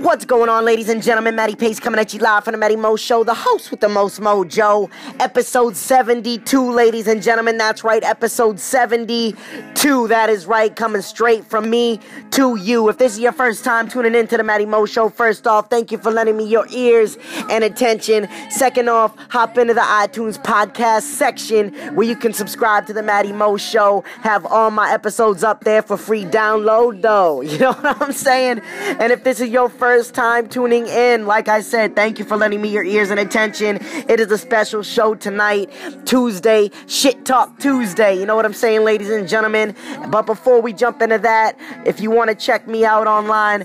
What's going on, ladies and gentlemen? Matty Pace coming at you live from the Matty Mo Show, the host with the most mojo. Episode 72, ladies and gentlemen. That's right, episode 72. That is right, coming straight from me to you. If this is your first time tuning in to the Matty Mo Show, first off, thank you for lending me your ears and attention. Second off, hop into the iTunes podcast section where you can subscribe to the Matty Mo Show. Have all my episodes up there for free download, though. You know what I'm saying? And if this is your first first time tuning in, like I said, thank you for lending me your ears and attention. It is a special show tonight, Tuesday, Shit Talk Tuesday. You know what I'm saying, ladies and gentlemen? But before we jump into that, if you want to check me out online,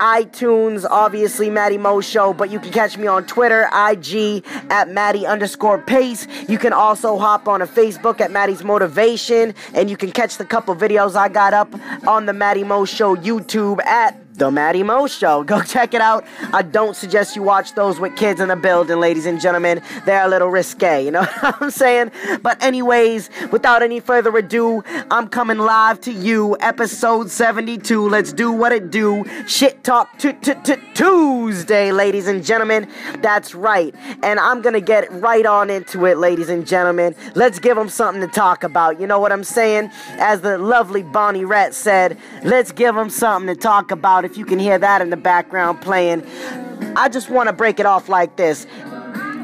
iTunes, obviously Matty Mo Show, but you can catch me on Twitter, IG at Matty underscore Pace. You can also hop on a Facebook at Matty's Motivation, and you can catch the couple videos I got up on the Maddie Mo Show YouTube at the Matty Mo Show. Go check it out. I don't suggest you watch those with kids in the building, ladies and gentlemen. They're a little risque, you know what I'm saying? But, anyways, without any further ado, I'm coming live to you, episode 72. Let's do what it do. Shit Talk Tuesday, ladies and gentlemen. That's right. And I'm gonna get right on into it, ladies and gentlemen. Let's give them something to talk about. You know what I'm saying? As the lovely Bonnie Raitt said, let's give them something to talk about if you can hear that in the background playing. I just want to break it off like this.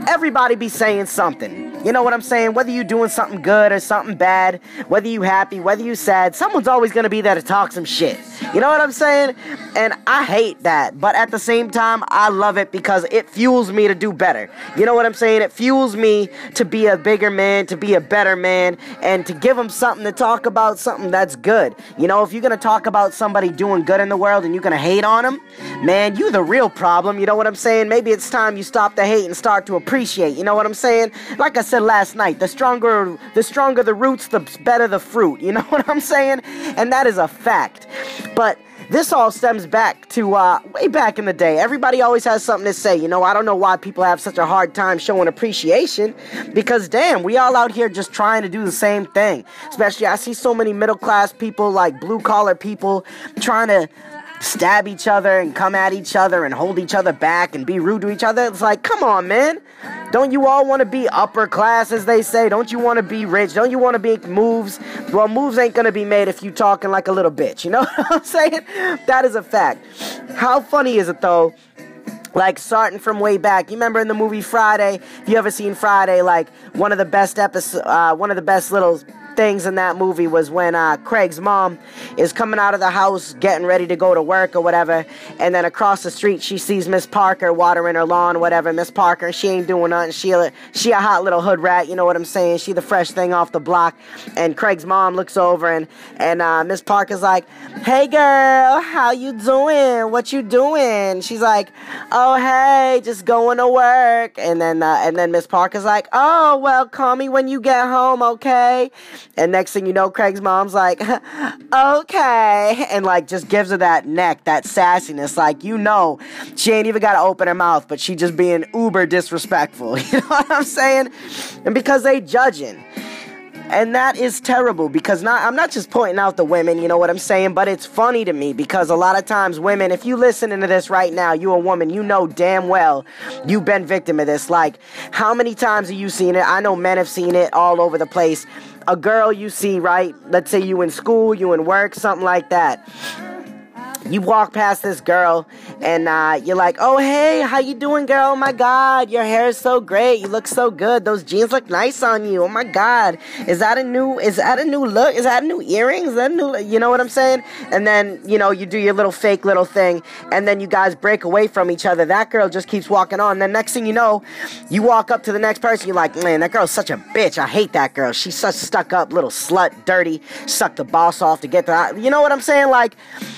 Everybody be saying something. You know what I'm saying? Whether you're doing something good or something bad, whether you happy, whether you sad, someone's always gonna be there to talk some shit. You know what I'm saying? And I hate that, but at the same time, I love it because it fuels me to do better. You know what I'm saying? It fuels me to be a bigger man, to be a better man, and to give them something to talk about, something that's good. You know, if you're gonna talk about somebody doing good in the world and you're gonna hate on them, man, you the real problem. You know what I'm saying? Maybe it's time you stop the hate and start to appreciate. You know what I'm saying? Like I said last night, the stronger the stronger the roots, the better the fruit. You know what I'm saying? And that is a fact. But this all stems back to uh, way back in the day. Everybody always has something to say. You know, I don't know why people have such a hard time showing appreciation because, damn, we all out here just trying to do the same thing. Especially, I see so many middle class people, like blue collar people, trying to stab each other and come at each other and hold each other back and be rude to each other. It's like, come on, man. Don't you all want to be upper class, as they say? Don't you want to be rich? Don't you want to make moves? Well, moves ain't gonna be made if you talking like a little bitch. You know what I'm saying? That is a fact. How funny is it though? like starting from way back. You remember in the movie Friday? If you ever seen Friday, like one of the best episodes, uh, one of the best little things in that movie was when uh, Craig's mom is coming out of the house, getting ready to go to work or whatever, and then across the street she sees Miss Parker watering her lawn whatever. Miss Parker, she ain't doing nothing. She she a hot little hood rat, you know what I'm saying? She the fresh thing off the block. And Craig's mom looks over and and uh, Miss Parker's like, "Hey girl, how you doing? What you doing?" She's like, "Oh hey, just going to work." And then uh, and then Miss Parker's like, "Oh well, call me when you get home, okay?" And next thing you know, Craig's mom's like, okay. And like just gives her that neck, that sassiness. Like, you know, she ain't even got to open her mouth, but she just being uber disrespectful. You know what I'm saying? And because they judging. And that is terrible because not I'm not just pointing out the women, you know what I'm saying, but it's funny to me because a lot of times women, if you listening to this right now, you a woman, you know damn well you've been victim of this. Like, how many times have you seen it? I know men have seen it all over the place a girl you see, right? Let's say you in school, you in work, something like that you walk past this girl and uh, you're like, "Oh hey, how you doing, girl? Oh my God, your hair is so great. You look so good. Those jeans look nice on you. Oh my God, is that a new? Is that a new look? Is that a new earrings? Is that new? You know what I'm saying? And then you know you do your little fake little thing, and then you guys break away from each other. That girl just keeps walking on. Then next thing you know, you walk up to the next person. You're like, man, that girl's such a bitch. I hate that girl. She's such stuck up little slut, dirty. Suck the boss off to get the. You know what I'm saying? Like,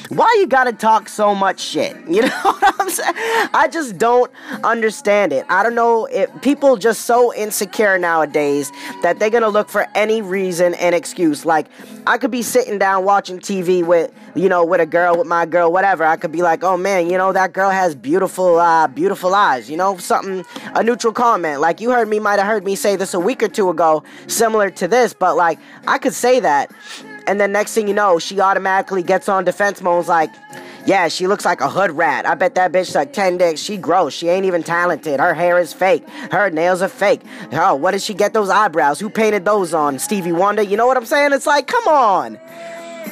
why you got gotta talk so much shit? You know what I'm saying? I just don't understand it. I don't know if people just so insecure nowadays that they're gonna look for any reason and excuse. Like I could be sitting down watching TV with you know with a girl, with my girl, whatever. I could be like, oh man, you know that girl has beautiful, uh, beautiful eyes. You know something, a neutral comment. Like you heard me, might have heard me say this a week or two ago, similar to this, but like I could say that And then next thing you know, she automatically gets on defense mode. Was like, yeah, she looks like a hood rat. I bet that bitch like 10 dicks. She gross. She ain't even talented. Her hair is fake. Her nails are fake. Oh, what did she get those eyebrows? Who painted those on? Stevie Wonder? You know what I'm saying? It's like, come on.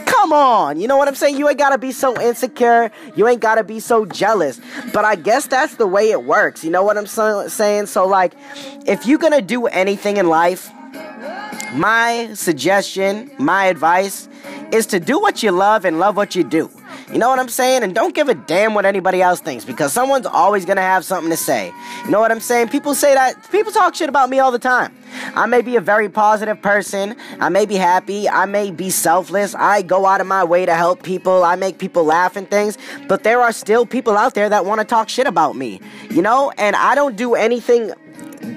Come on. You know what I'm saying? You ain't gotta be so insecure. You ain't gotta be so jealous. But I guess that's the way it works. You know what I'm so- saying? So, like, if you're gonna do anything in life, my suggestion, my advice is to do what you love and love what you do. You know what I'm saying? And don't give a damn what anybody else thinks because someone's always gonna have something to say. You know what I'm saying? People say that, people talk shit about me all the time. I may be a very positive person. I may be happy. I may be selfless. I go out of my way to help people. I make people laugh and things. But there are still people out there that want to talk shit about me. You know? And I don't do anything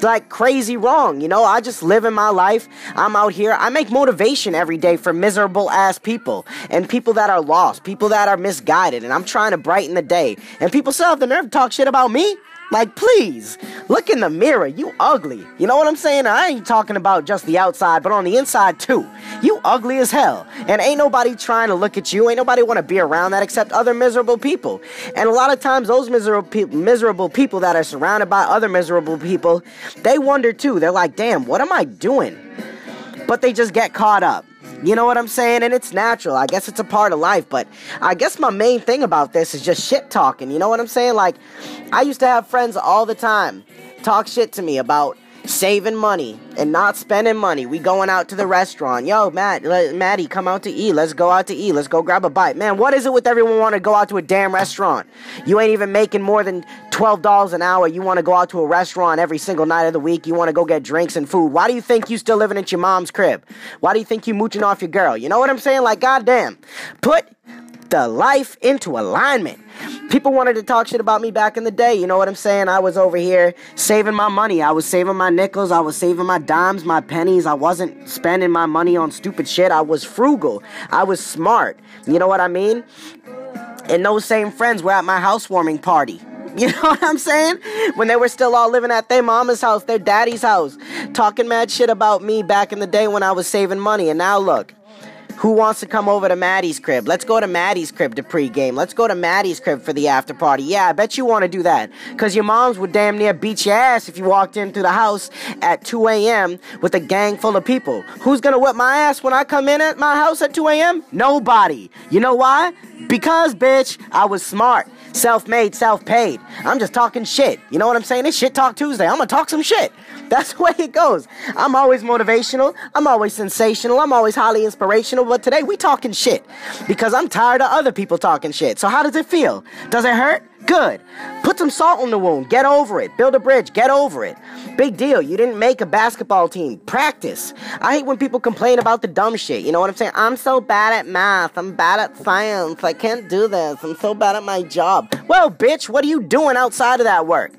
like crazy wrong. You know, I just live in my life. I'm out here. I make motivation every day for miserable ass people and people that are lost, people that are misguided, and I'm trying to brighten the day. And people still have the nerve to talk shit about me. Like, please, look in the mirror. You ugly. You know what I'm saying? I ain't talking about just the outside, but on the inside too. You ugly as hell. And ain't nobody trying to look at you. Ain't nobody want to be around that except other miserable people. And a lot of times, those miserable, pe- miserable people that are surrounded by other miserable people, they wonder too. They're like, damn, what am I doing? But they just get caught up. You know what I'm saying? And it's natural. I guess it's a part of life. But I guess my main thing about this is just shit talking. You know what I'm saying? Like, I used to have friends all the time talk shit to me about saving money and not spending money. We going out to the restaurant. Yo, Matt, let, Matty, come out to eat. Let's go out to eat. Let's go grab a bite. Man, what is it with everyone want to go out to a damn restaurant? You ain't even making more than $12 an hour. You want to go out to a restaurant every single night of the week. You want to go get drinks and food. Why do you think you still living at your mom's crib? Why do you think you mooching off your girl? You know what I'm saying? Like, goddamn. Put the life into alignment. People wanted to talk shit about me back in the day. You know what I'm saying? I was over here saving my money. I was saving my nickels. I was saving my dimes, my pennies. I wasn't spending my money on stupid shit. I was frugal. I was smart. You know what I mean? And those same friends were at my housewarming party. You know what I'm saying? When they were still all living at their mama's house, their daddy's house, talking mad shit about me back in the day when I was saving money. And now look, who wants to come over to Matty's crib? Let's go to Matty's crib to pregame. Let's go to Matty's crib for the after party. Yeah, I bet you want to do that. Because your moms would damn near beat your ass if you walked into the house at 2 a.m. with a gang full of people. Who's going to whip my ass when I come in at my house at 2 a.m.? Nobody. You know why? Because, bitch, I was smart. Self made, self paid. I'm just talking shit. You know what I'm saying? It's Shit Talk Tuesday. I'm gonna talk some shit. That's the way it goes. I'm always motivational. I'm always sensational. I'm always highly inspirational. But today we talking shit because I'm tired of other people talking shit. So how does it feel? Does it hurt? Good. Put some salt on the wound. Get over it. Build a bridge. Get over it. Big deal. You didn't make a basketball team. Practice. I hate when people complain about the dumb shit. You know what I'm saying? I'm so bad at math. I'm bad at science. I can't do this. I'm so bad at my job. Well, bitch, what are you doing outside of that work?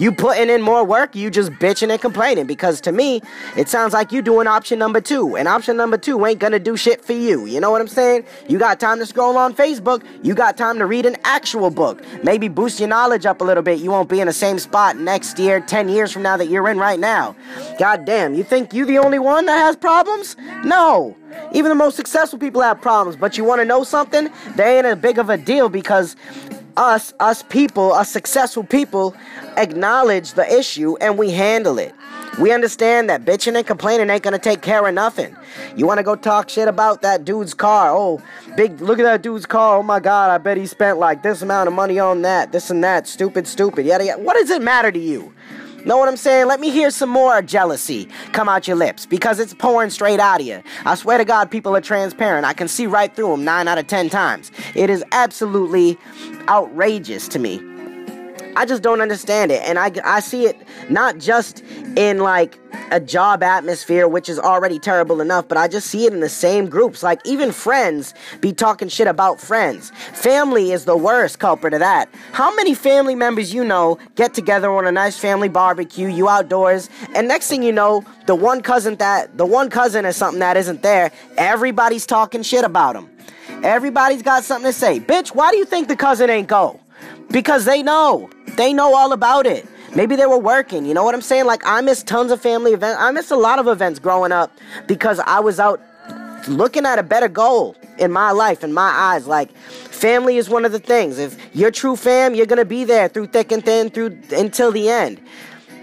You putting in more work, you just bitching and complaining because to me, it sounds like you doing option number two. And option number two ain't gonna do shit for you. You know what I'm saying? You got time to scroll on Facebook, you got time to read an actual book. Maybe boost your knowledge up a little bit. You won't be in the same spot next year, 10 years from now that you're in right now. God damn, you think you the only one that has problems? No. Even the most successful people have problems, but you wanna know something? They ain't as big of a deal because us, us people, us successful people, acknowledge the issue and we handle it. We understand that bitching and complaining ain't gonna take care of nothing. You wanna go talk shit about that dude's car? Oh, big, look at that dude's car. Oh my god, I bet he spent like this amount of money on that, this and that. Stupid, stupid, yada yada. What does it matter to you? Know what I'm saying? Let me hear some more jealousy come out your lips because it's pouring straight out of you. I swear to God, people are transparent. I can see right through them nine out of ten times. It is absolutely outrageous to me. I just don't understand it. And I, I see it not just in like a job atmosphere, which is already terrible enough, but I just see it in the same groups. Like even friends be talking shit about friends. Family is the worst culprit of that. How many family members you know get together on a nice family barbecue, you outdoors, and next thing you know, the one cousin that, the one cousin is something that isn't there, everybody's talking shit about them. Everybody's got something to say. Bitch, why do you think the cousin ain't go? Because they know. They know all about it. Maybe they were working. You know what I'm saying? Like, I missed tons of family events. I missed a lot of events growing up because I was out looking at a better goal in my life, in my eyes. Like, family is one of the things. If you're true fam, you're gonna be there through thick and thin, through until the end.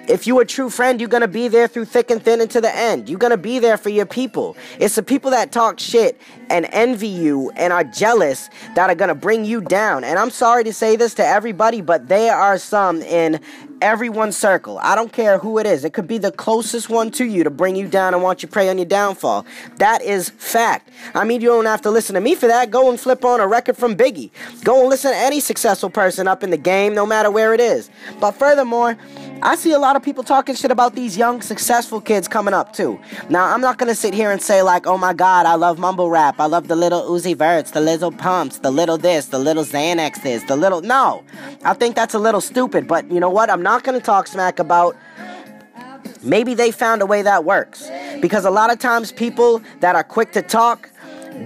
If you a true friend, you're gonna be there through thick and thin to the end. You're gonna be there for your people. It's the people that talk shit and envy you and are jealous that are gonna bring you down. And I'm sorry to say this to everybody, but there are some in everyone's circle. I don't care who it is. It could be the closest one to you to bring you down and want you prey on your downfall. That is fact. I mean, you don't have to listen to me for that. Go and flip on a record from Biggie. Go and listen to any successful person up in the game, no matter where it is. But furthermore, I see a lot of people talking shit about these young, successful kids coming up too. Now, I'm not gonna sit here and say like, "Oh my God, I love mumble rap. I love the little Uzi Verts, the little pumps, the little this, the little Xanax this, the little." No, I think that's a little stupid. But you know what? I'm not gonna talk smack about. Maybe they found a way that works. Because a lot of times people that are quick to talk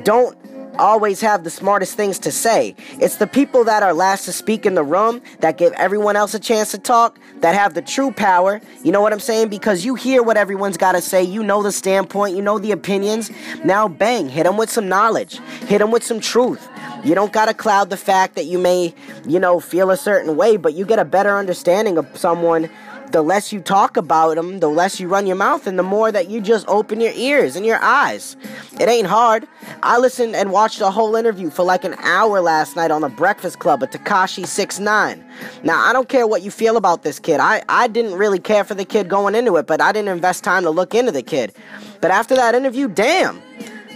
don't always have the smartest things to say. It's the people that are last to speak in the room that give everyone else a chance to talk that have the true power. You know what I'm saying? Because you hear what everyone's got to say, you know the standpoint, you know the opinions. Now, bang, hit them with some knowledge, hit them with some truth. You don't got to cloud the fact that you may, you know, feel a certain way, but you get a better understanding of someone the less you talk about them, the less you run your mouth, and the more that you just open your ears and your eyes. It ain't hard. I listened and watched a whole interview for like an hour last night on the Breakfast Club at Tekashi Six Nine. Now I don't care what you feel about this kid. I I didn't really care for the kid going into it, but I didn't invest time to look into the kid. But after that interview, damn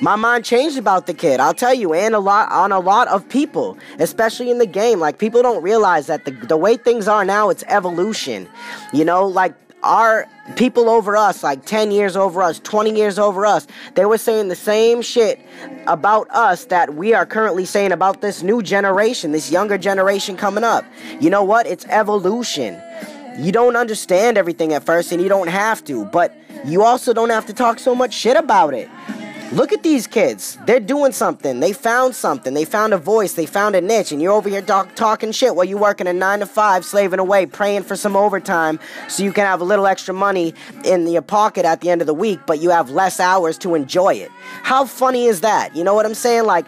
my mind changed about the kid. I'll tell you, and a lot on a lot of people, especially in the game. Like people don't realize that the the way things are now, it's evolution. You know, like our people over us, like 10 years over us, 20 years over us, they were saying the same shit about us that we are currently saying about this new generation, this younger generation coming up. You know what? It's evolution. You don't understand everything at first, and you don't have to, but you also don't have to talk so much shit about it. Look at these kids. They're doing something. They found something. They found a voice. They found a niche. And you're over here talk, talking shit while you're working a 9 to 5, slaving away, praying for some overtime so you can have a little extra money in your pocket at the end of the week, but you have less hours to enjoy it. How funny is that? You know what I'm saying? Like,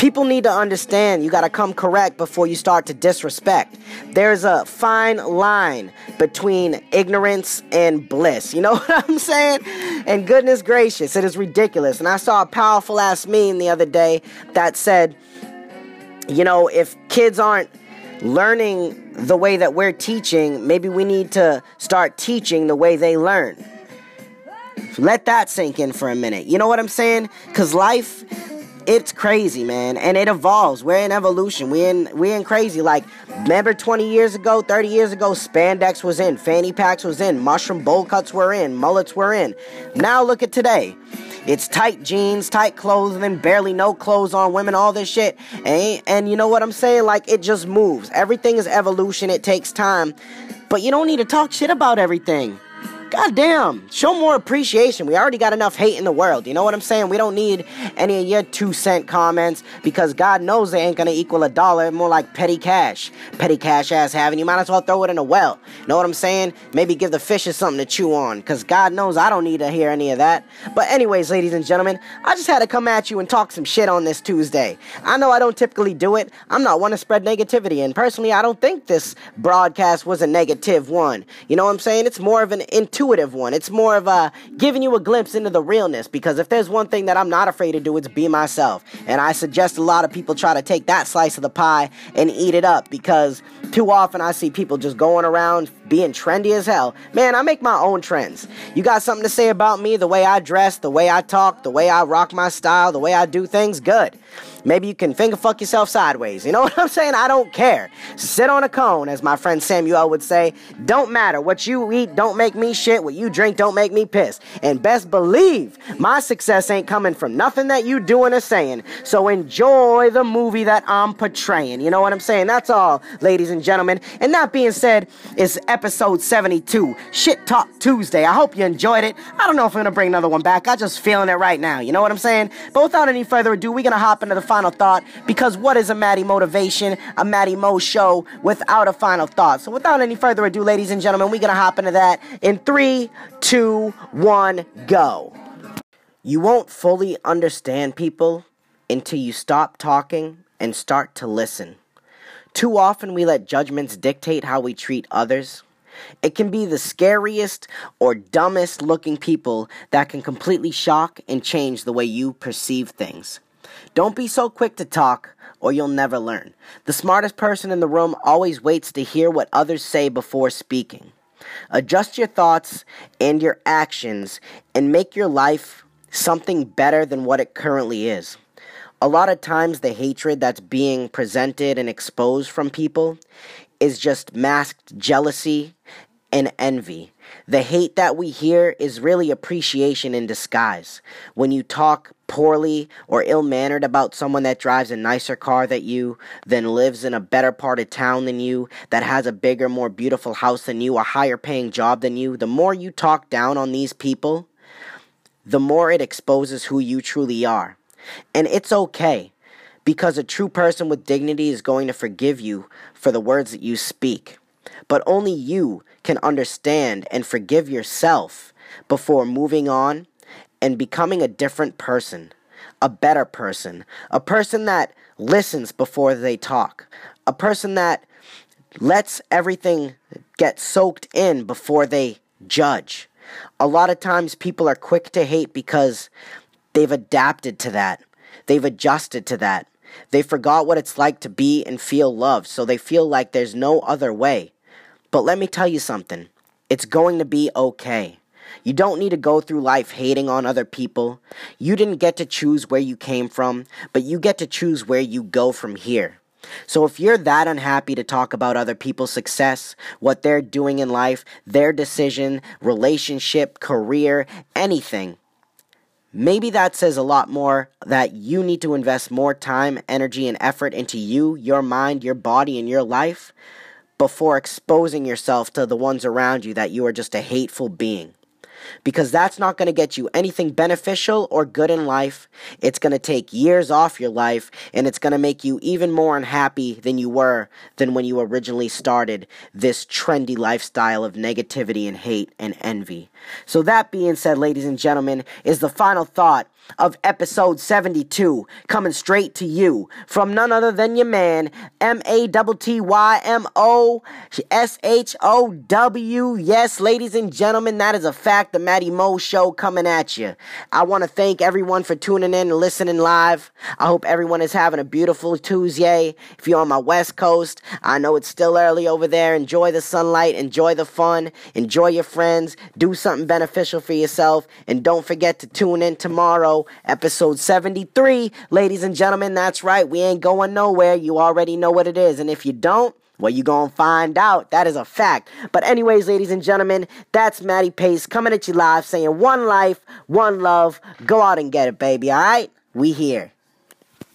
People need to understand you got to come correct before you start to disrespect. There's a fine line between ignorance and bliss. You know what I'm saying? And goodness gracious, it is ridiculous. And I saw a powerful ass meme the other day that said, you know, if kids aren't learning the way that we're teaching, maybe we need to start teaching the way they learn. Let that sink in for a minute. You know what I'm saying? Because life it's crazy, man, and it evolves. We're in evolution. We in we in crazy. Like, remember 20 years ago, 30 years ago, spandex was in, fanny packs was in, mushroom bowl cuts were in, mullets were in. Now look at today. It's tight jeans, tight clothing, barely no clothes on women, all this shit. And, and you know what I'm saying? Like, it just moves. Everything is evolution. It takes time. But you don't need to talk shit about everything. God damn, show more appreciation. We already got enough hate in the world. You know what I'm saying? We don't need any of your two cent comments because God knows they ain't gonna equal a dollar. More like petty cash. Petty cash ass having. You might as well throw it in a well. You Know what I'm saying? Maybe give the fishes something to chew on because God knows I don't need to hear any of that. But, anyways, ladies and gentlemen, I just had to come at you and talk some shit on this Tuesday. I know I don't typically do it. I'm not one to spread negativity, and personally, I don't think this broadcast was a negative one. You know what I'm saying? It's more of an intuitive intuitive one. It's more of a giving you a glimpse into the realness because if there's one thing that I'm not afraid to do, it's be myself. And I suggest a lot of people try to take that slice of the pie and eat it up because too often I see people just going around being trendy as hell. Man, I make my own trends. You got something to say about me, the way I dress, the way I talk, the way I rock my style, the way I do things? Good. Maybe you can finger fuck yourself sideways. You know what I'm saying? I don't care. Sit on a cone, as my friend Samuel would say. Don't matter. What you eat don't make me shit. What you drink don't make me piss. And best believe my success ain't coming from nothing that you doing or saying. So enjoy the movie that I'm portraying. You know what I'm saying? That's all, ladies and gentlemen. And that being said, it's episode 72, Shit Talk Tuesday. I hope you enjoyed it. I don't know if I'm gonna bring another one back. I'm just feeling it right now. You know what I'm saying? But without any further ado, we're gonna hop into the final thought because what is a Matty Motivation, a Matty Mo show without a final thought? So without any further ado, ladies and gentlemen, we're gonna hop into that in three, two, one, go. You won't fully understand people until you stop talking and start to listen. Too often we let judgments dictate how we treat others. It can be the scariest or dumbest looking people that can completely shock and change the way you perceive things. Don't be so quick to talk, or you'll never learn. The smartest person in the room always waits to hear what others say before speaking. Adjust your thoughts and your actions and make your life something better than what it currently is. A lot of times, the hatred that's being presented and exposed from people is just masked jealousy and envy. The hate that we hear is really appreciation in disguise. When you talk poorly or ill mannered about someone that drives a nicer car than you, then lives in a better part of town than you, that has a bigger, more beautiful house than you, a higher paying job than you, the more you talk down on these people, the more it exposes who you truly are. And it's okay, because a true person with dignity is going to forgive you for the words that you speak. But only you can understand and forgive yourself before moving on and becoming a different person, a better person, a person that listens before they talk, a person that lets everything get soaked in before they judge. A lot of times people are quick to hate because they've adapted to that. They've adjusted to that. They forgot what it's like to be and feel loved, so they feel like there's no other way. But let me tell you something it's going to be okay. You don't need to go through life hating on other people. You didn't get to choose where you came from, but you get to choose where you go from here. So if you're that unhappy to talk about other people's success, what they're doing in life, their decision, relationship, career, anything, maybe that says a lot more that you need to invest more time, energy, and effort into you, your mind, your body, and your life before exposing yourself to the ones around you that you are just a hateful being because that's not going to get you anything beneficial or good in life. It's going to take years off your life and it's going to make you even more unhappy than you were than when you originally started this trendy lifestyle of negativity and hate and envy. So, that being said, ladies and gentlemen, is the final thought of episode 72 coming straight to you from none other than your man, M A T T Y M O S H O W. Yes, ladies and gentlemen, that is a fact. The Matty Mo Show coming at you. I want to thank everyone for tuning in and listening live. I hope everyone is having a beautiful Tuesday. If you're on my West Coast, I know it's still early over there. Enjoy the sunlight, enjoy the fun, enjoy your friends, do something beneficial for yourself, and don't forget to tune in tomorrow episode 73. Ladies and gentlemen, that's right. We ain't going nowhere. You already know what it is. And if you don't, well, you gonna find out. That is a fact. But anyways, ladies and gentlemen, that's Matty Pace coming at you live saying one life, one love. Go out and get it, baby, alright? We here.